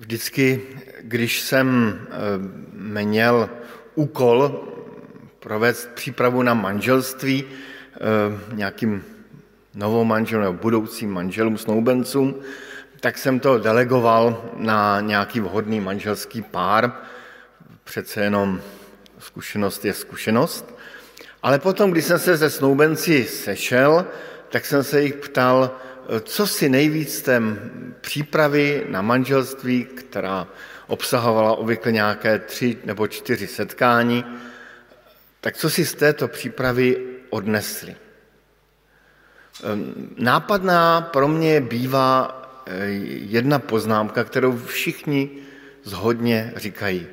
Vždycky, když jsem eh, měl úkol provést přípravu na manželství eh, nějakým novou manželům nebo budoucím manželům, snoubencům, tak jsem to delegoval na nějaký vhodný manželský pár. Přece jenom zkušenost je zkušenost. Ale potom, když jsem se ze snoubenci sešel, tak jsem se jich ptal, co si nejvíc té přípravy na manželství, která obsahovala obvykle nějaké tři nebo čtyři setkání, tak co si z této přípravy odnesli? Ehm, nápadná pro mě bývá eh, jedna poznámka, kterou všichni zhodně říkají.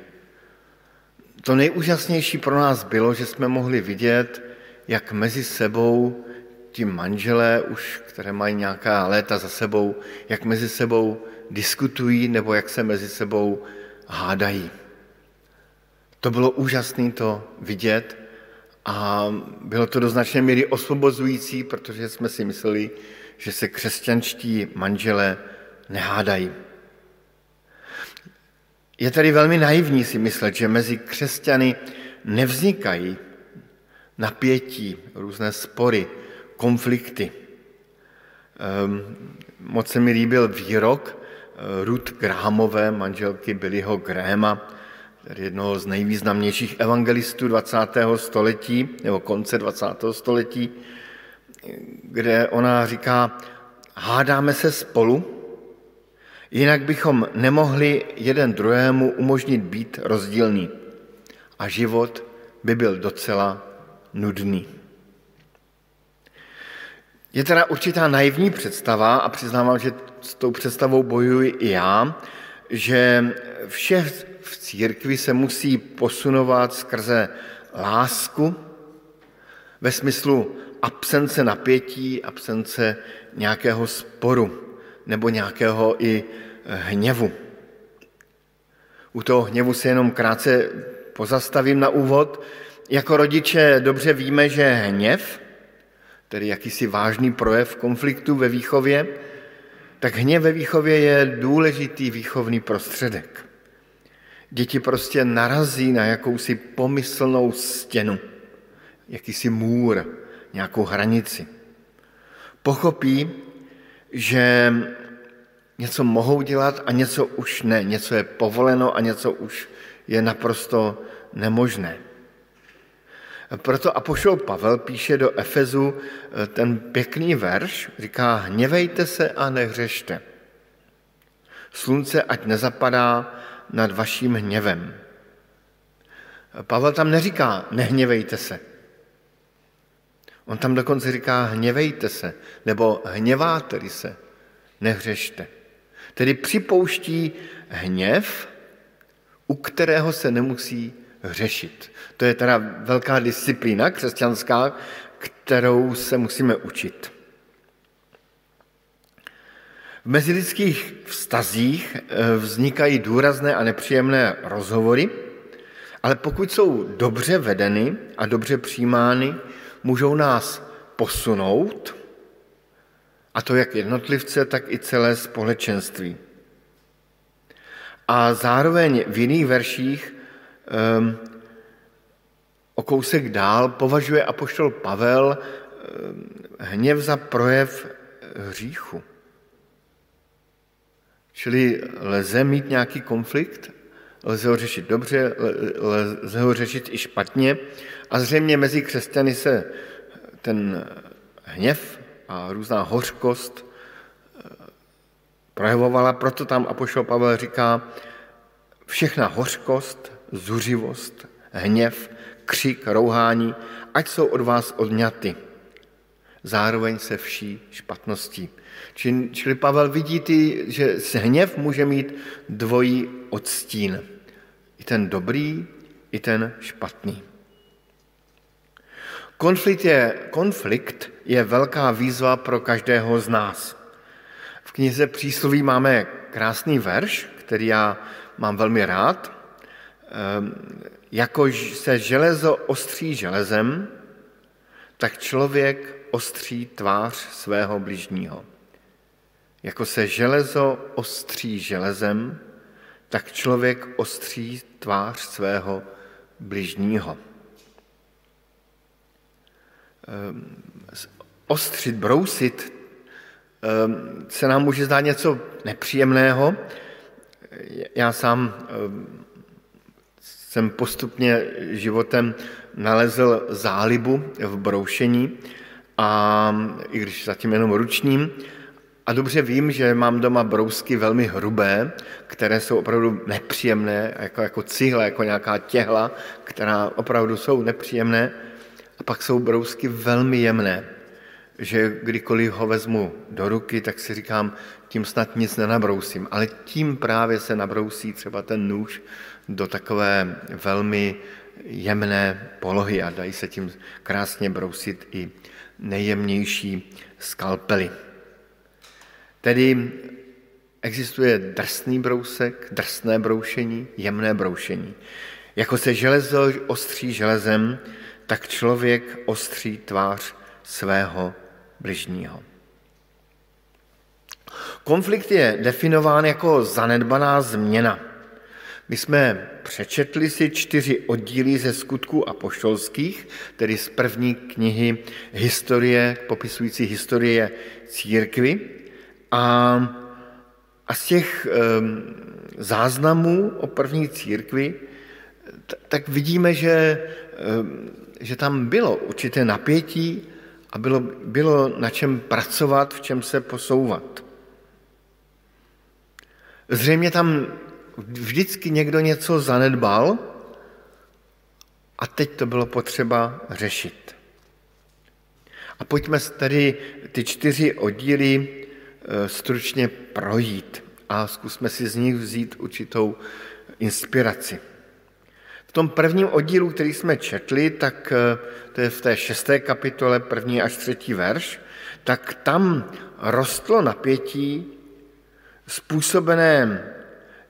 To nejúžasnější pro nás bylo, že jsme mohli vidět, jak mezi sebou ti manželé, už, které mají nějaká léta za sebou, jak mezi sebou diskutují nebo jak se mezi sebou hádají. To bylo úžasné to vidět a bylo to do značné míry osvobozující, protože jsme si mysleli, že se křesťanští manželé nehádají. Je tedy velmi naivní si myslet, že mezi křesťany nevznikají napětí, různé spory, konflikty. Ehm, moc se mi líbil výrok eh, Ruth Grahamové, manželky Billyho Grahama, jednoho z nejvýznamnějších evangelistů 20. století, nebo konce 20. století, kde ona říká, hádáme se spolu, jinak bychom nemohli jeden druhému umožnit být rozdílný a život by byl docela nudný. Je teda určitá naivní představa a přiznávám, že s tou představou bojuji i já, že vše v církvi se musí posunovat skrze lásku ve smyslu absence napětí, absence nějakého sporu nebo nějakého i hněvu. U toho hněvu se jenom krátce pozastavím na úvod. Jako rodiče dobře víme, že hněv tedy jakýsi vážný projev konfliktu ve výchově, tak hněv ve výchově je důležitý výchovný prostředek. Děti prostě narazí na jakousi pomyslnou stěnu, jakýsi můr, nějakou hranici. Pochopí, že něco mohou dělat a něco už ne, něco je povoleno a něco už je naprosto nemožné. Proto Apoštol Pavel píše do Efezu eh, ten pěkný verš, říká, hněvejte se a nehřešte. Slunce ať nezapadá nad vaším hněvem. Pavel tam neříká, nehněvejte se. On tam dokonce říká, hněvejte se, nebo hněváte se, nehřešte. Tedy připouští hněv, u kterého se nemusí řešit. To je teda velká disciplína křesťanská, kterou se musíme učit. V mezilidských vztazích eh, vznikají důrazné a nepříjemné rozhovory, ale pokud jsou dobře vedeny a dobře přijímány, můžou nás posunout, a to jak jednotlivce, tak i celé společenství. A zároveň v jiných verších o kousek dál považuje apoštol Pavel ehm, hněv za projev hříchu. Čili lze mít nějaký konflikt, lze ho řešit dobře, lze ho řešit i špatně a zřejmě mezi křesťany se ten hněv a různá hořkost ehm, projevovala, proto tam apoštol Pavel říká, všechna hořkost, zuřivost, hněv, křik, rouhání, ať jsou od vás odňaty. Zároveň se vší špatností. Čili, Pavel vidí, ty, že hněv může mít dvojí odstín. I ten dobrý, i ten špatný. Konflikt je, konflikt je velká výzva pro každého z nás. V knize Přísloví máme krásný verš, který já mám velmi rád. Jako se železo ostří železem, tak člověk ostří tvář svého bližního. Jako se železo ostří železem, tak člověk ostří tvář svého bližního. Ehm, ostřit, brousit ehm, se nám může zdát něco nepříjemného. Já sám jsem postupně životem nalezl zálibu v broušení, a i když zatím jenom ručním, a dobře vím, že mám doma brousky velmi hrubé, které jsou opravdu nepříjemné, jako, jako cihle, jako nějaká těhla, která opravdu jsou nepříjemné. A pak jsou brousky velmi jemné, že kdykoliv ho vezmu do ruky, tak si říkám, tím snad nic nenabrousím. Ale tím právě se nabrousí třeba ten nůž do takové velmi jemné polohy a dají se tím krásně brousit i nejjemnější skalpely. Tedy existuje drsný brousek, drsné broušení, jemné broušení. Jako se železo ostří železem, tak člověk ostří tvář svého bližního. Konflikt je definován jako zanedbaná změna. My jsme přečetli si čtyři oddíly ze skutků apoštolských, tedy z první knihy historie, popisující historie církvy. A, a z těch um, záznamů o první církvi, tak vidíme, že, um, že tam bylo určité napětí a bylo, bylo na čem pracovat, v čem se posouvat. Zřejmě tam vždycky někdo něco zanedbal a teď to bylo potřeba řešit. A pojďme tedy ty čtyři oddíly eh, stručně projít a zkusme si z nich vzít určitou inspiraci. V tom prvním oddílu, který jsme četli, tak eh, to je v té šesté kapitole, první až třetí verš, tak tam rostlo napětí způsobené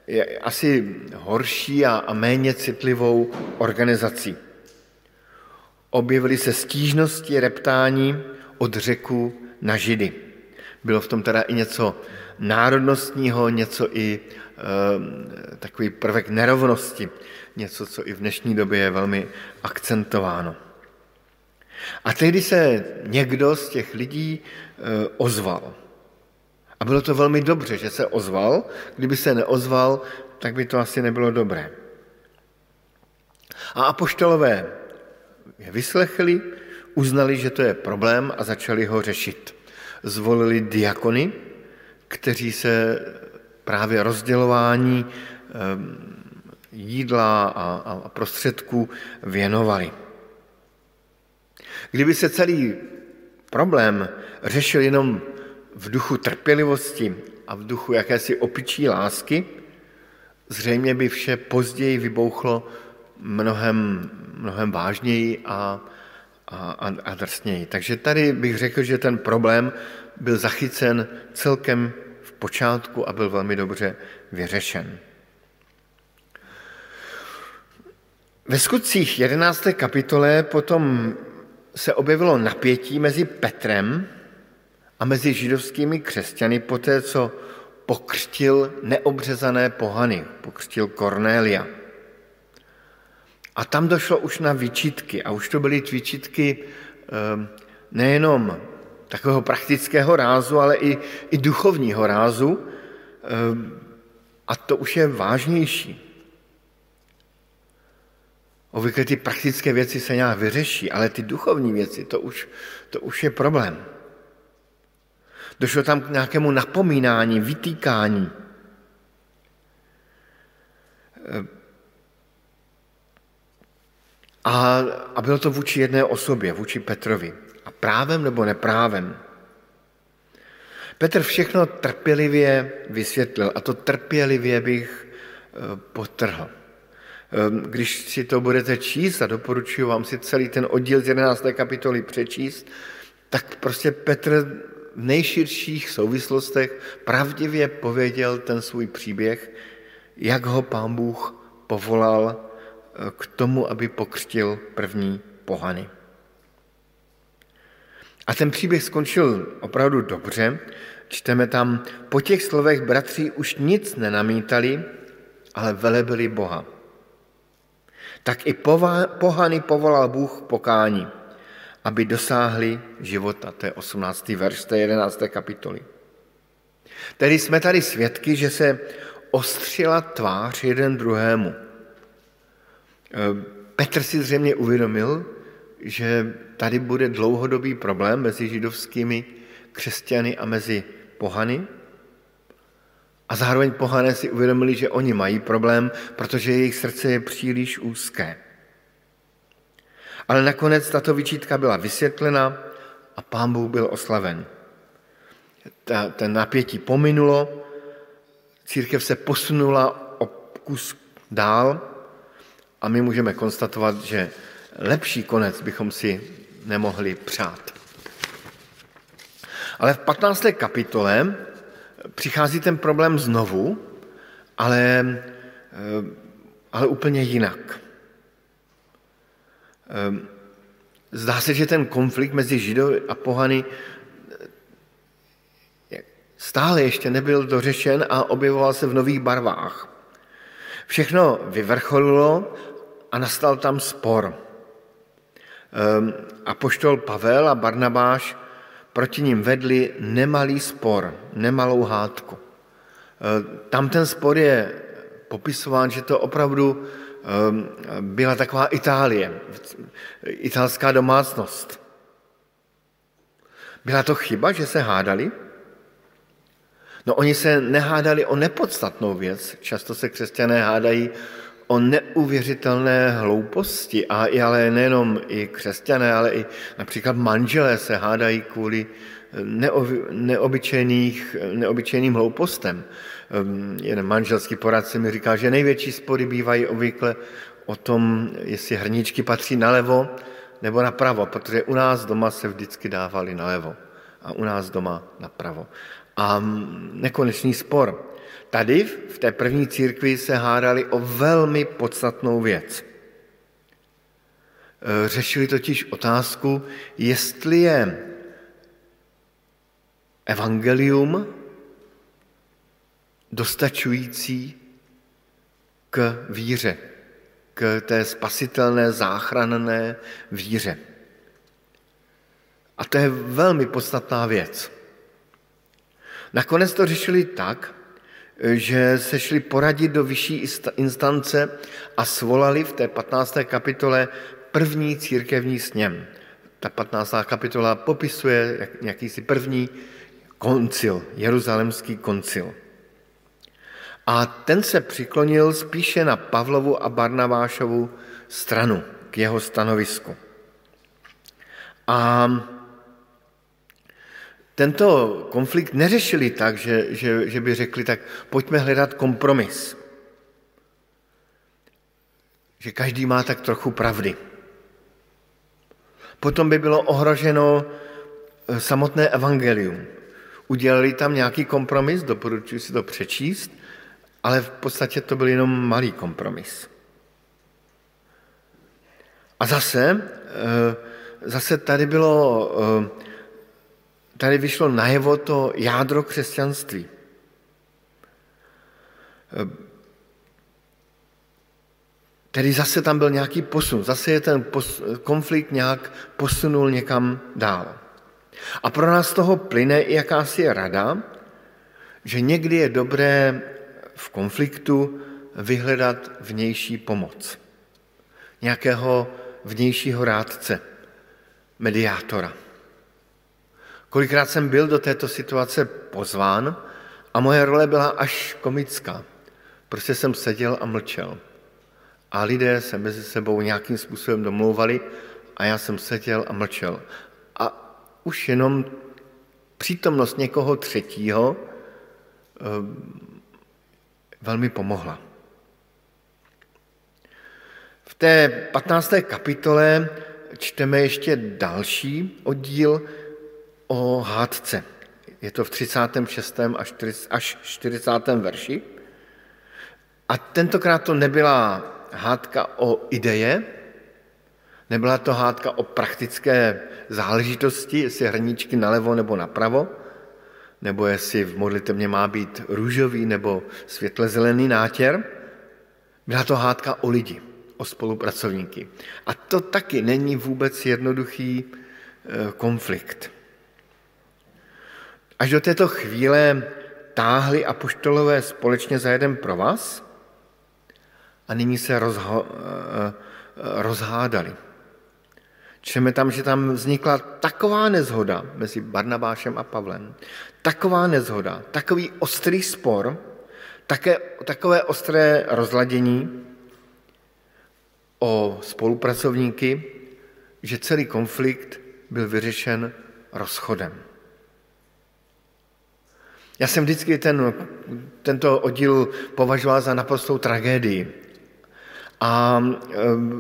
je asi horší a, a méně citlivou organizací. Objevily se stížnosti, reptání od řeku na židy. Bylo v tom teda i něco národnostního, něco i e, takový prvek nerovnosti, něco, co i v dnešní době je velmi akcentováno. A tehdy se někdo z těch lidí e, ozval. A bylo to velmi dobře, že se ozval. Kdyby se neozval, tak by to asi nebylo dobré. A apoštolové je vyslechli, uznali, že to je problém a začali ho řešit. Zvolili diakony, kteří se právě rozdělování ehm, jídla a prostředků věnovali. Kdyby se celý problém řešil jenom v duchu trpělivosti a v duchu jakési opičí lásky, zřejmě by vše později vybouchlo mnohem, mnohem vážněji a, a, a drsněji. Takže tady bych řekl, že ten problém byl zachycen celkem v počátku a byl velmi dobře vyřešen. Ve skutcích 11. kapitole potom se objevilo napětí mezi Petrem, a mezi židovskými křesťany poté, co pokřtil neobřezané pohany, pokřtil Kornélia. A tam došlo už na výčitky a už to byly výčitky ehm, nejenom takového praktického rázu, ale i, i duchovního rázu. Ehm, a to už je vážnější. Obvykle ty praktické věci se nějak vyřeší, ale ty duchovní věci, to už, to už je problém. Došlo tam k nějakému napomínání, vytýkání. A, a bylo to vůči jedné osobě, vůči Petrovi. A právem nebo neprávem. Petr všechno trpělivě vysvětlil a to trpělivě bych eh, potrhl. Eh, když si to budete číst a doporučuji vám si celý ten oddíl z 11. kapitoly přečíst, tak prostě Petr v nejširších souvislostech pravdivě pověděl ten svůj příběh, jak ho pán Bůh povolal eh, k tomu, aby pokřtil první pohany. A ten příběh skončil opravdu dobře. Čteme tam, po těch slovech bratři už nic nenamítali, ale velebili Boha. Tak i pohany povolal Bůh pokání, aby dosáhli života. To je 18. verš té 11. kapitoly. Tedy jsme tady svědky, že se ostřila tvář jeden druhému. Ehm, Petr si zřejmě uvědomil, že tady bude dlouhodobý problém mezi židovskými křesťany a mezi pohany. A zároveň pohané si uvědomili, že oni mají problém, protože jejich srdce je příliš úzké. Ale nakonec tato vyčítka byla vysvětlena a pán Bůh byl oslaven. Ta, ten napětí pominulo, církev se posunula o kus dál a my můžeme konstatovat, že lepší konec bychom si nemohli přát. Ale v 15. kapitole přichází ten problém znovu, ale, eh, ale úplně jinak. Eh, zdá se, že ten konflikt mezi Židovy a pohany eh, stále ještě nebyl dořešen a objevoval se v nových barvách. Všechno vyvrcholilo a nastal tam spor. A poštol Pavel a Barnabáš proti ním vedli nemalý spor, nemalou hádku. E, tam ten spor je popisován, že to opravdu byla taková Itálie, italská domácnost. Byla to chyba, že se hádali? No oni se nehádali o nepodstatnou věc. Často se křesťané hádají o neuvěřitelné hlouposti, a i ale nejenom i křesťané, ale i například manželé se hádají kvůli neobyčejných, neobyčejným hloupostem. Jeden manželský poradce mi říká, že největší spory bývají obvykle o tom, jestli hrníčky patří nalevo nebo napravo, protože u nás doma se vždycky dávali nalevo a u nás doma napravo. A nekonečný spor. Tady v té první církvi se hádali o velmi podstatnou věc. E, řešili totiž otázku, jestli je evangelium dostačující k víře, k té spasitelné, záchranné víře. A to je velmi podstatná věc. Nakonec to řešili tak, že se šli poradit do vyšší instance a svolali v té 15. kapitole první církevní sněm. Ta 15. kapitola popisuje nějakýsi první koncil, jeruzalemský koncil. A ten se přiklonil spíše na Pavlovu a Barnavášovu stranu, k jeho stanovisku. A tento konflikt neřešili tak, že, že, že by řekli, tak pojďme hledat kompromis. Že každý má tak trochu pravdy. Potom by bylo ohroženo eh, samotné evangelium. Udělali tam nějaký kompromis, doporučuji si to přečíst, ale v podstatě to byl jenom malý kompromis. A zase, eh, zase tady bylo eh, tady vyšlo najevo to jádro křesťanství. Tedy zase tam byl nějaký posun, zase je ten konflikt nějak posunul někam dál. A pro nás toho plyne i jakási rada, že někdy je dobré v konfliktu vyhledat vnější pomoc. Nějakého vnějšího rádce, mediátora. Kolikrát jsem byl do této situace pozván a moje role byla až komická. Prostě jsem seděl a mlčel. A lidé se mezi sebou nějakým způsobem domlouvali a já jsem seděl a mlčel. A už jenom přítomnost někoho třetího eh, velmi pomohla. V té 15. kapitole čteme ještě další oddíl, o hádce. Je to v 36. až 40. verši. A tentokrát to nebyla hádka o ideje, nebyla to hádka o praktické záležitosti, jestli hrníčky nalevo nebo napravo, nebo jestli v modlitevně má být růžový nebo světle zelený nátěr, Byla to hádka o lidi, o spolupracovníky. A to taky není vůbec jednoduchý eh, konflikt. Až do této chvíle táhli apoštolové společně za jeden pro vás a nyní se rozho- eh, rozhádali. Čteme tam, že tam vznikla taková nezhoda mezi Barnabášem a Pavlem, taková nezhoda, takový ostrý spor, také, takové ostré rozladění o spolupracovníky, že celý konflikt byl vyřešen rozchodem. Já jsem vždycky ten, tento oddíl považoval za naprostou tragédii. A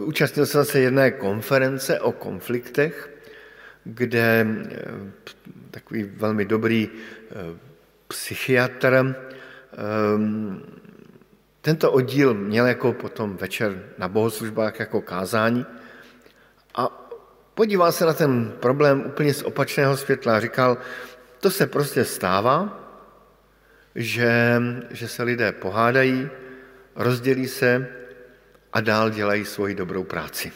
účastnil jsem se jedné konference o konfliktech, kde takový velmi dobrý psychiatr tento oddíl měl jako potom večer na bohoslužbách jako kázání. A podíval se na ten problém úplně z opačného světla a říkal, to se prostě stává, že, že se lidé pohádají, rozdělí se a dál dělají svoji dobrou práci.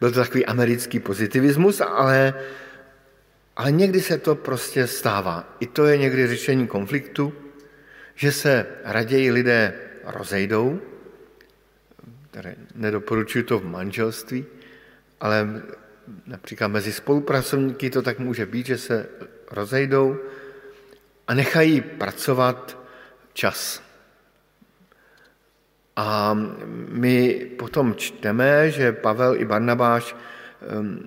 Byl to takový americký pozitivismus, ale, ale někdy se to prostě stává. I to je někdy řešení konfliktu, že se raději lidé rozejdou, které nedoporučuju to v manželství, ale například mezi spolupracovníky to tak může být, že se rozejdou a nechají pracovat čas. A my potom čteme, že Pavel i Barnabáš um,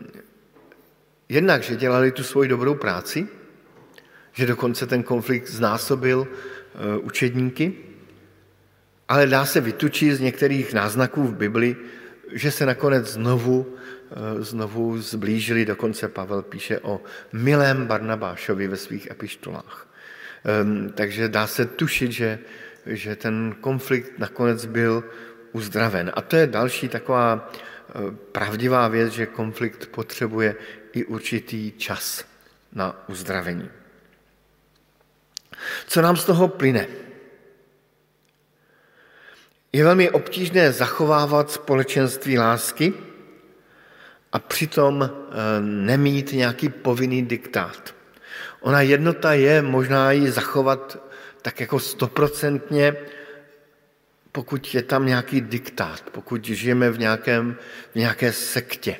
jednak, že dělali tu svoji dobrou práci, že dokonce ten konflikt znásobil uh, učedníky, ale dá se vytučit z některých náznaků v Bibli, že se nakonec znovu, uh, znovu zblížili, dokonce Pavel píše o milém Barnabášovi ve svých epištolách. Um, takže dá se tušit, že že ten konflikt nakonec byl uzdraven. A to je další taková eh, pravdivá věc, že konflikt potřebuje i určitý čas na uzdravení. Co nám z toho plyne? Je velmi obtížné zachovávat společenství lásky a přitom eh, nemít nějaký povinný diktát. Ona jednota je možná ji zachovat tak jako stoprocentně, pokud je tam nějaký diktát, pokud žijeme v, nějakém, v nějaké sektě.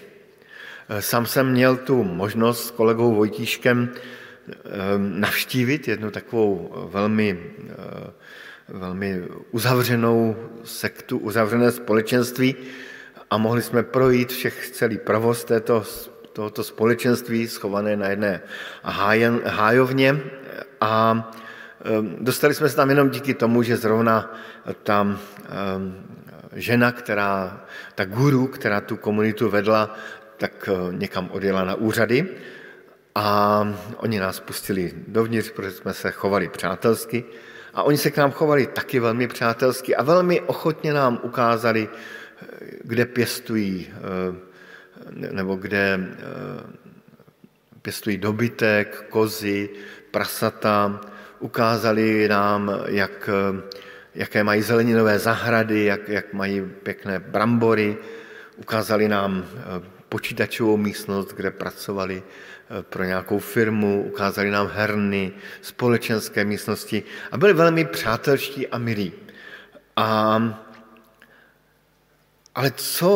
Eh, sám jsem měl tu možnost s kolegou Vojtíškem eh, navštívit jednu takovou velmi, eh, velmi uzavřenou sektu, uzavřené společenství a mohli jsme projít všech celý provoz této, tohoto společenství schované na jedné hájovně a Ehm, dostali jsme se tam jenom díky tomu, že zrovna ta ehm, žena, která, ta guru, která tu komunitu vedla, tak eh, někam odjela na úřady a oni nás pustili dovnitř, protože jsme se chovali přátelsky. A oni se k nám chovali taky velmi přátelsky a velmi ochotně nám ukázali, eh, kde pěstují eh, nebo kde pěstují dobytek, kozy, prasata, ukázali nám, jak, jaké mají zeleninové zahrady, jak, jak mají pěkné brambory, ukázali nám eh, počítačovou místnost, kde pracovali eh, pro nějakou firmu, ukázali nám herny, společenské místnosti a byli velmi přátelští a milí. A, ale co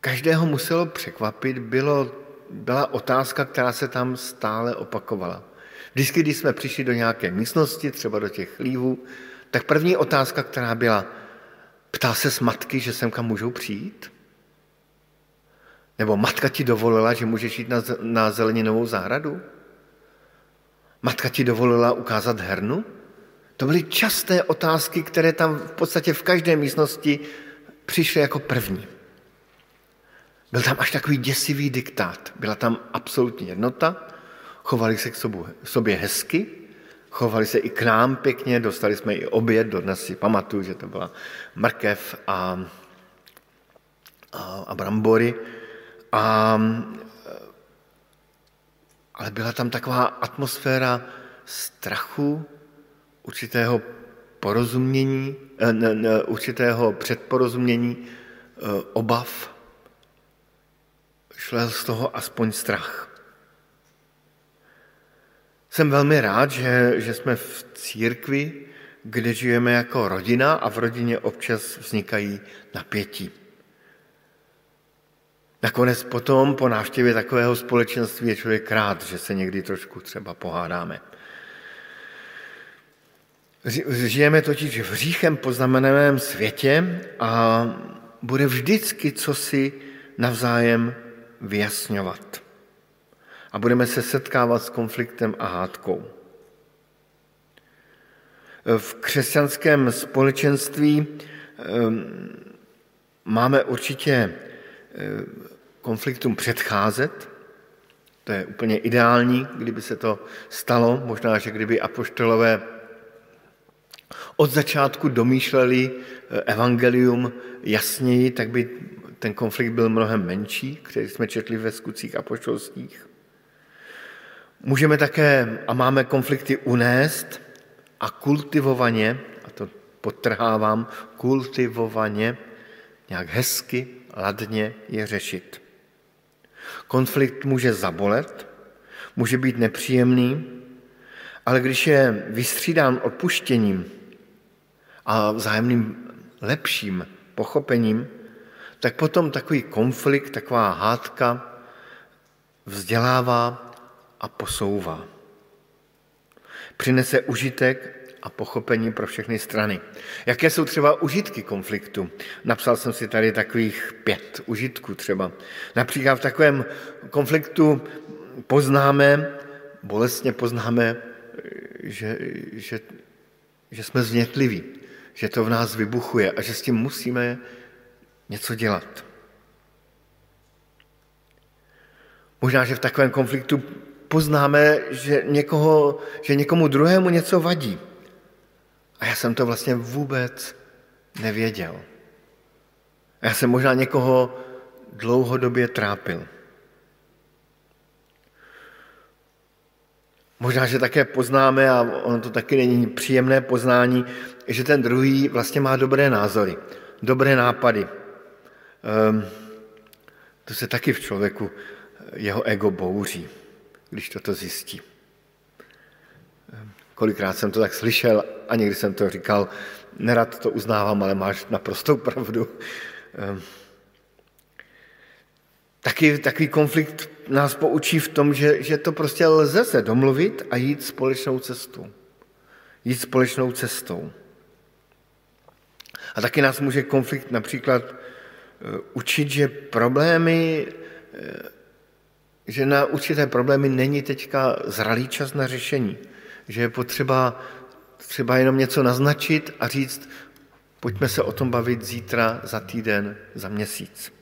každého muselo překvapit, bylo, byla otázka, která se tam stále opakovala. Vždycky, když jsme přišli do nějaké místnosti, třeba do těch chlívů, tak první otázka, která byla, ptá se s matky, že sem kam můžou přijít? Nebo matka ti dovolila, že můžeš jít na, na zeleninovou zahradu? Matka ti dovolila ukázat hernu? To byly časté otázky, které tam v podstatě v každé místnosti přišly jako první. Byl tam až takový děsivý diktát. Byla tam absolutní jednota, chovali se k sobě hezky, chovali se i k nám pěkně, dostali jsme i oběd, dodnes si pamatuju, že to byla mrkev a, a, a brambory. A, ale byla tam taková atmosféra strachu, určitého porozumění, ne, ne, určitého předporozumění, obav, šel z toho aspoň strach. Jsem velmi rád, že, že jsme v církvi, kde žijeme jako rodina a v rodině občas vznikají napětí. Nakonec potom po návštěvě takového společenství je člověk rád, že se někdy trošku třeba pohádáme. Žijeme totiž v hříchem poznamenaném světě a bude vždycky co si navzájem vyjasňovat. A budeme se setkávat s konfliktem a hádkou. V křesťanském společenství ehm, máme určitě ehm, konfliktům předcházet. To je úplně ideální, kdyby se to stalo. Možná, že kdyby apoštolové od začátku domýšleli eh, evangelium jasněji, tak by ten konflikt byl mnohem menší, který jsme četli ve skutcích apoštolských. Můžeme také a máme konflikty unést a kultivovaně, a to potrhávám, kultivovaně, nějak hezky, ladně je řešit. Konflikt může zabolet, může být nepříjemný, ale když je vystřídán odpuštěním a vzájemným lepším pochopením, tak potom takový konflikt, taková hádka vzdělává a posouvá. Přinese užitek a pochopení pro všechny strany. Jaké jsou třeba užitky konfliktu? Napsal jsem si tady takových pět užitků třeba. Například v takovém konfliktu poznáme, bolestně poznáme, že, že, že jsme znětliví, že to v nás vybuchuje a že s tím musíme něco dělat. Možná, že v takovém konfliktu poznáme, že, někoho, že někomu druhému něco vadí. A já jsem to vlastně vůbec nevěděl. Já jsem možná někoho dlouhodobě trápil. Možná, že také poznáme, a ono to taky není příjemné poznání, že ten druhý vlastně má dobré názory, dobré nápady. Um, to se taky v člověku jeho ego bouří, když toto zjistí. Kolikrát jsem to tak slyšel a někdy jsem to říkal, nerad to uznávám, ale máš naprostou pravdu. Ehm, taky takový konflikt nás poučí v tom, že, že to prostě lze se domluvit a jít společnou cestou. Jít společnou cestou. A taky nás může konflikt například eh, učit, že problémy, eh, že na určité problémy není teďka zralý čas na řešení že je potřeba třeba jenom něco naznačit a říct, pojďme se o tom bavit zítra, za týden, za měsíc.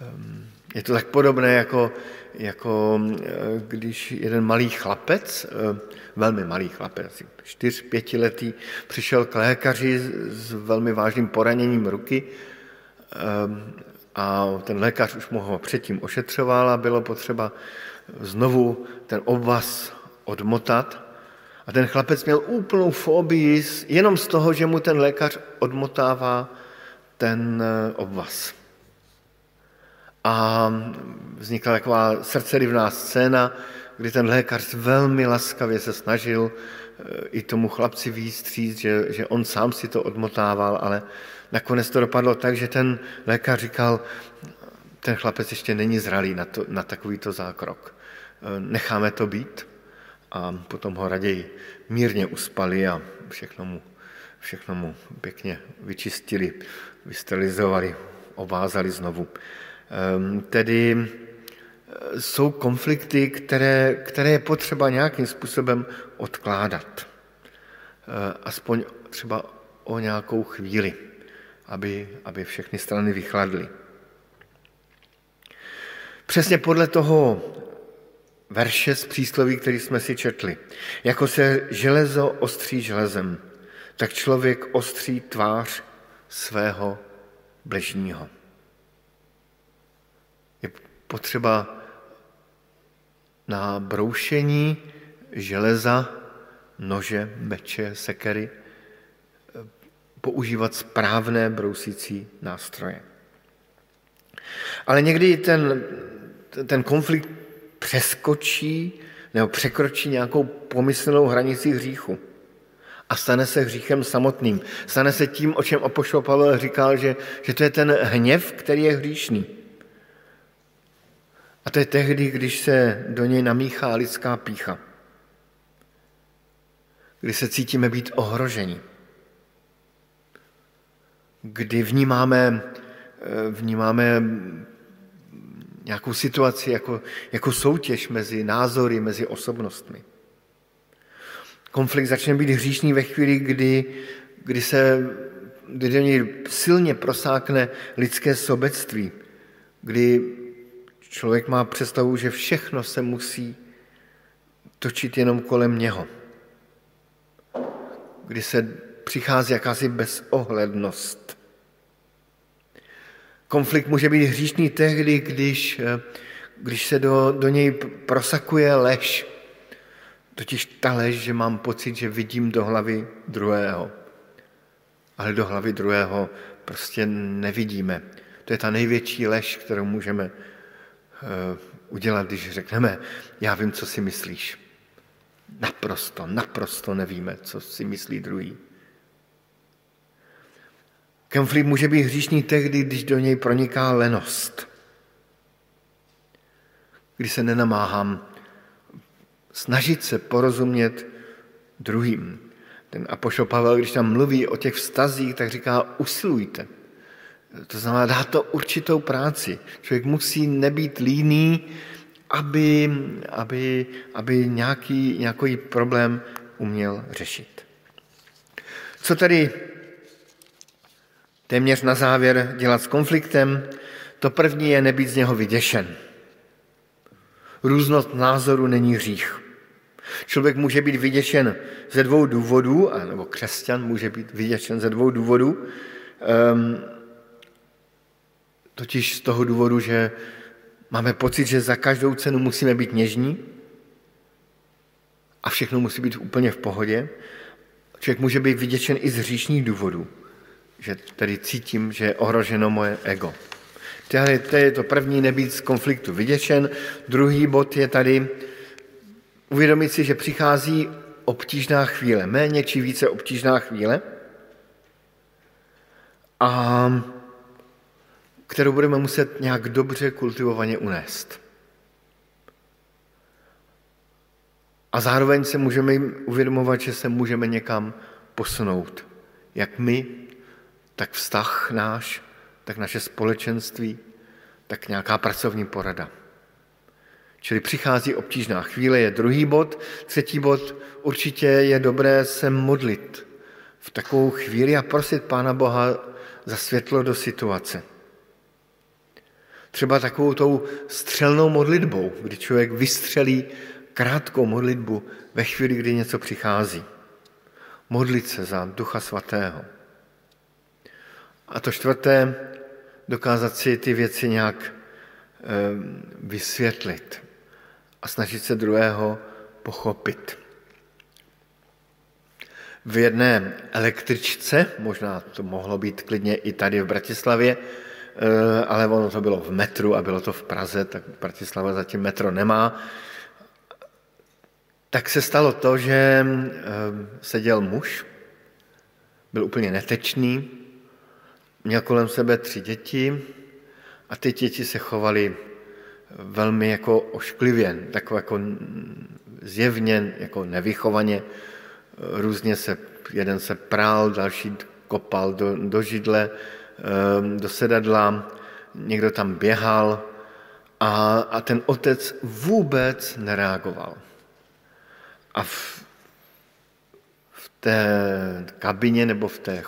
Ehm, je to tak podobné, jako, jako eh, když jeden malý chlapec, eh, velmi malý chlapec, asi čtyř, pětiletý, přišel k lékaři s velmi vážným poraněním ruky ehm, a ten lékař už ho předtím ošetřoval a bylo potřeba znovu ten obvaz odmotat. A ten chlapec měl úplnou fobii jenom z toho, že mu ten lékař odmotává ten eh, obvaz. A vznikla taková srdcerivná scéna, kdy ten lékař velmi laskavě se snažil eh, i tomu chlapci výstříct, že, že on sám si to odmotával, ale nakonec to dopadlo tak, že ten lékař říkal, ten chlapec ještě není zralý na, to, na takovýto zákrok. Eh, necháme to být a potom ho raději mírně uspali a všechno mu, všechno mu pěkně vyčistili, vysterilizovali, ovázali znovu. Ehm, tedy e, jsou konflikty, které, které je potřeba nějakým způsobem odkládat. E, aspoň třeba o nějakou chvíli, aby, aby všechny strany vychladly. Přesně podle toho verše z přísloví, který jsme si četli. Jako se železo ostří železem, tak člověk ostří tvář svého bližního. Je potřeba na broušení železa, nože, meče, sekery, používat správné brousící nástroje. Ale někdy ten, ten konflikt přeskočí nebo překročí nějakou pomyslnou hranici hříchu a stane se hříchem samotným. Stane se tím, o čem Apoštol Pavel říkal, že, že to je ten hněv, který je hříšný. A to je tehdy, když se do něj namíchá lidská pícha. Kdy se cítíme být ohroženi. Kdy vnímáme, eh, vnímáme nějakou situaci jako, jako soutěž mezi názory, mezi osobnostmi. Konflikt začne být hříšný ve chvíli, kdy, kdy se kdy do něj silně prosákne lidské sobectví, kdy člověk má představu, že všechno se musí točit jenom kolem něho. Kdy se přichází jakási bezohlednost. Konflikt může být hříšný tehdy, když, když se do, do něj prosakuje lež, Totiž ta lež, že mám pocit, že vidím do hlavy druhého. Ale do hlavy druhého prostě nevidíme. To je ta největší lež, kterou můžeme eh, udělat, když řekneme, já vím, co si myslíš. Naprosto, naprosto nevíme, co si myslí druhý. Konflikt může být hříšný tehdy, když do něj proniká lenost. Když se nenamáhám snažit se porozumět druhým. Ten Apoštol Pavel, když tam mluví o těch vztazích, tak říká, usilujte. To znamená, dá to určitou práci. Člověk musí nebýt líný, aby, aby, aby nějaký, nějaký problém uměl řešit. Co tedy téměř na závěr dělat s konfliktem? To první je nebýt z něho vyděšen. Různost názoru není hřích. Člověk může být vyděšen ze dvou důvodů, nebo křesťan může být vyděšen ze dvou důvodů. Um, totiž z toho důvodu, že máme pocit, že za každou cenu musíme být něžní a všechno musí být úplně v pohodě. Člověk může být vyděšen i z hříšních důvodů, že tedy cítím, že je ohroženo moje ego. Tady to je to první, nebýt z konfliktu vyděšen. Druhý bod je tady, uvědomit si, že přichází obtížná chvíle, méně či více obtížná chvíle, a kterou budeme muset nějak dobře kultivovaně unést. A zároveň se můžeme uvědomovat, že se můžeme někam posunout. Jak my, tak vztah náš, tak naše společenství, tak nějaká pracovní porada. Čili přichází obtížná chvíle, je druhý bod. Třetí bod, určitě je dobré se modlit v takovou chvíli a prosit Pána Boha za světlo do situace. Třeba takovou tou střelnou modlitbou, kdy člověk vystřelí krátkou modlitbu ve chvíli, kdy něco přichází. Modlit se za Ducha Svatého. A to čtvrté, dokázat si ty věci nějak eh, vysvětlit a snažit se druhého pochopit. V jedné električce, možná to mohlo být klidně i tady v Bratislavě, eh, ale ono to bylo v metru a bylo to v Praze, tak Bratislava zatím metro nemá, tak se stalo to, že eh, seděl muž, byl úplně netečný, měl kolem sebe tři děti a ty děti se chovaly velmi jako ošklivě, tak jako zjevně, jako nevychovaně. Různě se, jeden se prál, další kopal do, do židle, ehm, do sedadla, někdo tam běhal a, a ten otec vůbec nereagoval. A v, v té kabině nebo v té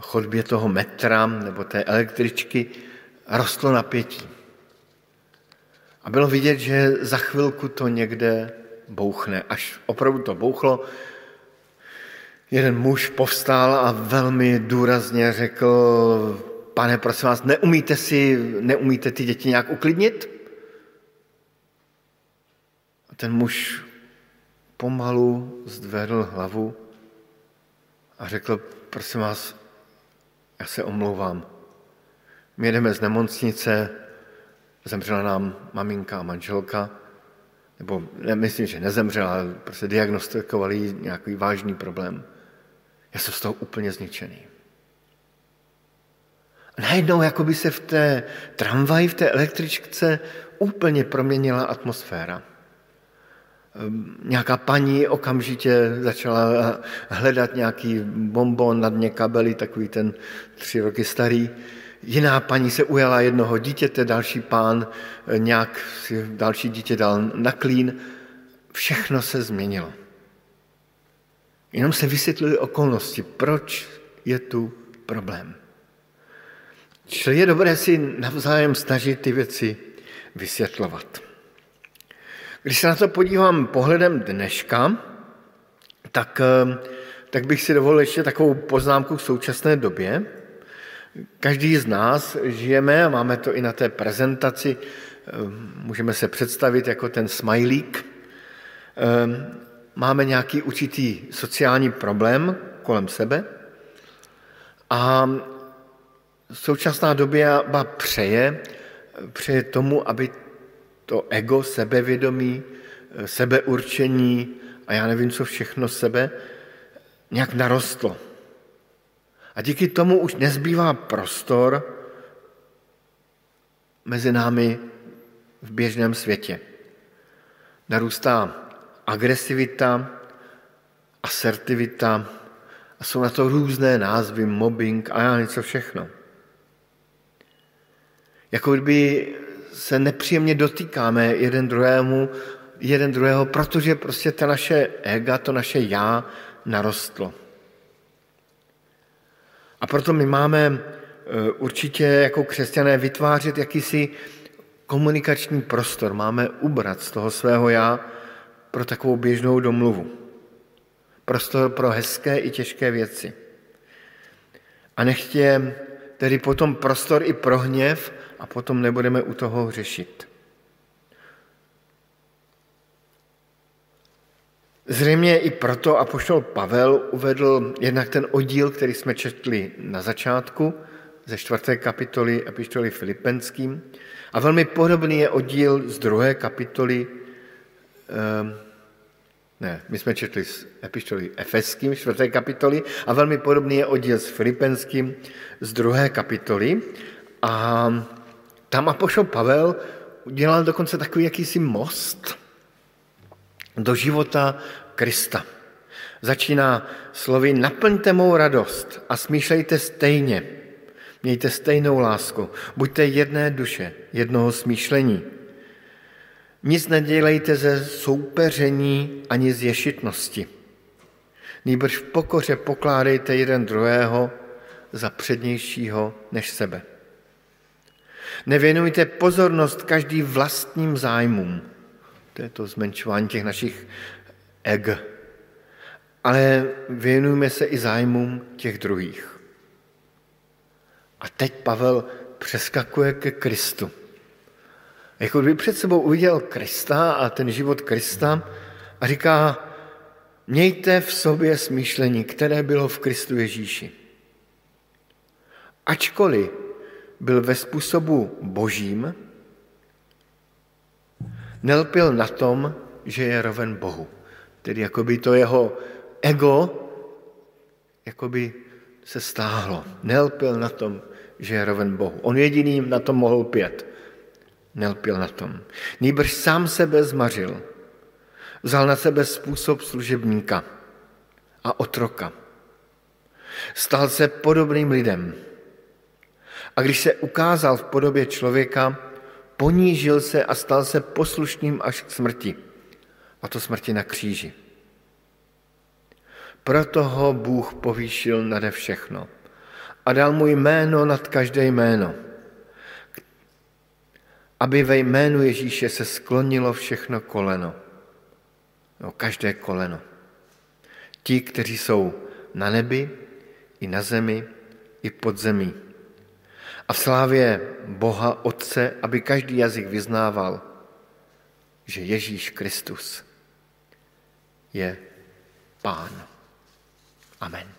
chodbě toho metra nebo té električky rostlo napětí. A bylo vidět, že za chvilku to někde bouchne. Až opravdu to bouchlo, jeden muž povstal a velmi důrazně řekl, pane, prosím vás, neumíte si, neumíte ty děti nějak uklidnit? A ten muž pomalu zdvedl hlavu a řekl, prosím vás, já se omlouvám. My jedeme z nemocnice, zemřela nám maminka a manželka, nebo nemyslím, že nezemřela, ale prostě diagnostikovali nějaký vážný problém. Já jsem z toho úplně zničený. A najednou jako by se v té tramvaji, v té električce úplně proměnila atmosféra. Nějaká paní okamžitě začala hledat nějaký bonbon na dně kabely, takový ten tři roky starý. Jiná paní se ujala jednoho dítěte, další pán eh, nějak si další dítě dal na klín. Všechno se změnilo. Jenom se vysvětlily okolnosti, proč je tu problém. Čili je dobré si navzájem snažit ty věci vysvětlovat. Když se na to podívám pohledem dneška, tak, eh, tak bych si dovolil ještě takovou poznámku v současné době. Každý z nás žijeme, a máme to i na té prezentaci, eh, můžeme se představit jako ten smajlík, eh, máme nějaký určitý sociální problém kolem sebe a současná doba přeje, přeje tomu, aby to ego, sebevědomí, sebeurčení a já nevím, co všechno sebe, nějak narostlo. A díky tomu už nezbývá prostor mezi námi v běžném světě. Narůstá agresivita, asertivita a jsou na to různé názvy, mobbing a já něco všechno. Jako kdyby se nepříjemně dotýkáme jeden druhému, jeden druhého, protože prostě ta naše ega, to naše já narostlo. A proto my máme e, určitě jako křesťané vytvářet jakýsi komunikační prostor. Máme ubrat z toho svého já pro takovou běžnou domluvu. Prostor pro hezké i těžké věci. A nechtě tedy potom prostor i pro hněv a potom nebudeme u toho řešit. Zřejmě i proto apoštol Pavel uvedl jednak ten oddíl, který jsme četli na začátku, ze čtvrté kapitoly epištoly Filipenským. A velmi podobný je oddíl z druhé kapitoly um, ne, my jsme četli z epištoly Efeským, čtvrté kapitoly, a velmi podobný je oddíl s Filipenským z druhé kapitoly. A tam Apoštol Pavel udělal dokonce takový jakýsi most do života Krista. Začíná slovy naplňte mou radost a smýšlejte stejně. Mějte stejnou lásku. Buďte jedné duše, jednoho smýšlení nic nedělejte ze soupeření ani z ješitnosti. Nýbrž v pokoře pokládejte jeden druhého za přednějšího než sebe. Nevěnujte pozornost každý vlastním zájmům. To je to zmenšování těch našich eg. Ale věnujme se i zájmům těch druhých. A teď Pavel přeskakuje ke Kristu. Jako kdyby před sebou uviděl Krista a ten život Krista a říká, mějte v sobě smýšlení, které bylo v Kristu Ježíši. Ačkoliv byl ve způsobu božím, nelpil na tom, že je roven Bohu. Tedy jako by to jeho ego jakoby se stáhlo. Nelpil na tom, že je roven Bohu. On jediný na tom mohl pět nelpil na tom. Nýbrž sám sebe zmařil. Vzal na sebe způsob služebníka a otroka. Stal se podobným lidem. A když se ukázal v podobě člověka, ponížil se a stal se poslušným až k smrti. A to smrti na kříži. Proto ho Bůh povýšil nade všechno a dal mu jméno nad každé jméno aby ve jménu Ježíše se sklonilo všechno koleno. No, každé koleno. Ti, kteří jsou na nebi, i na zemi, i pod zemí. A v slávě Boha Otce, aby každý jazyk vyznával, že Ježíš Kristus je Pán. Amen.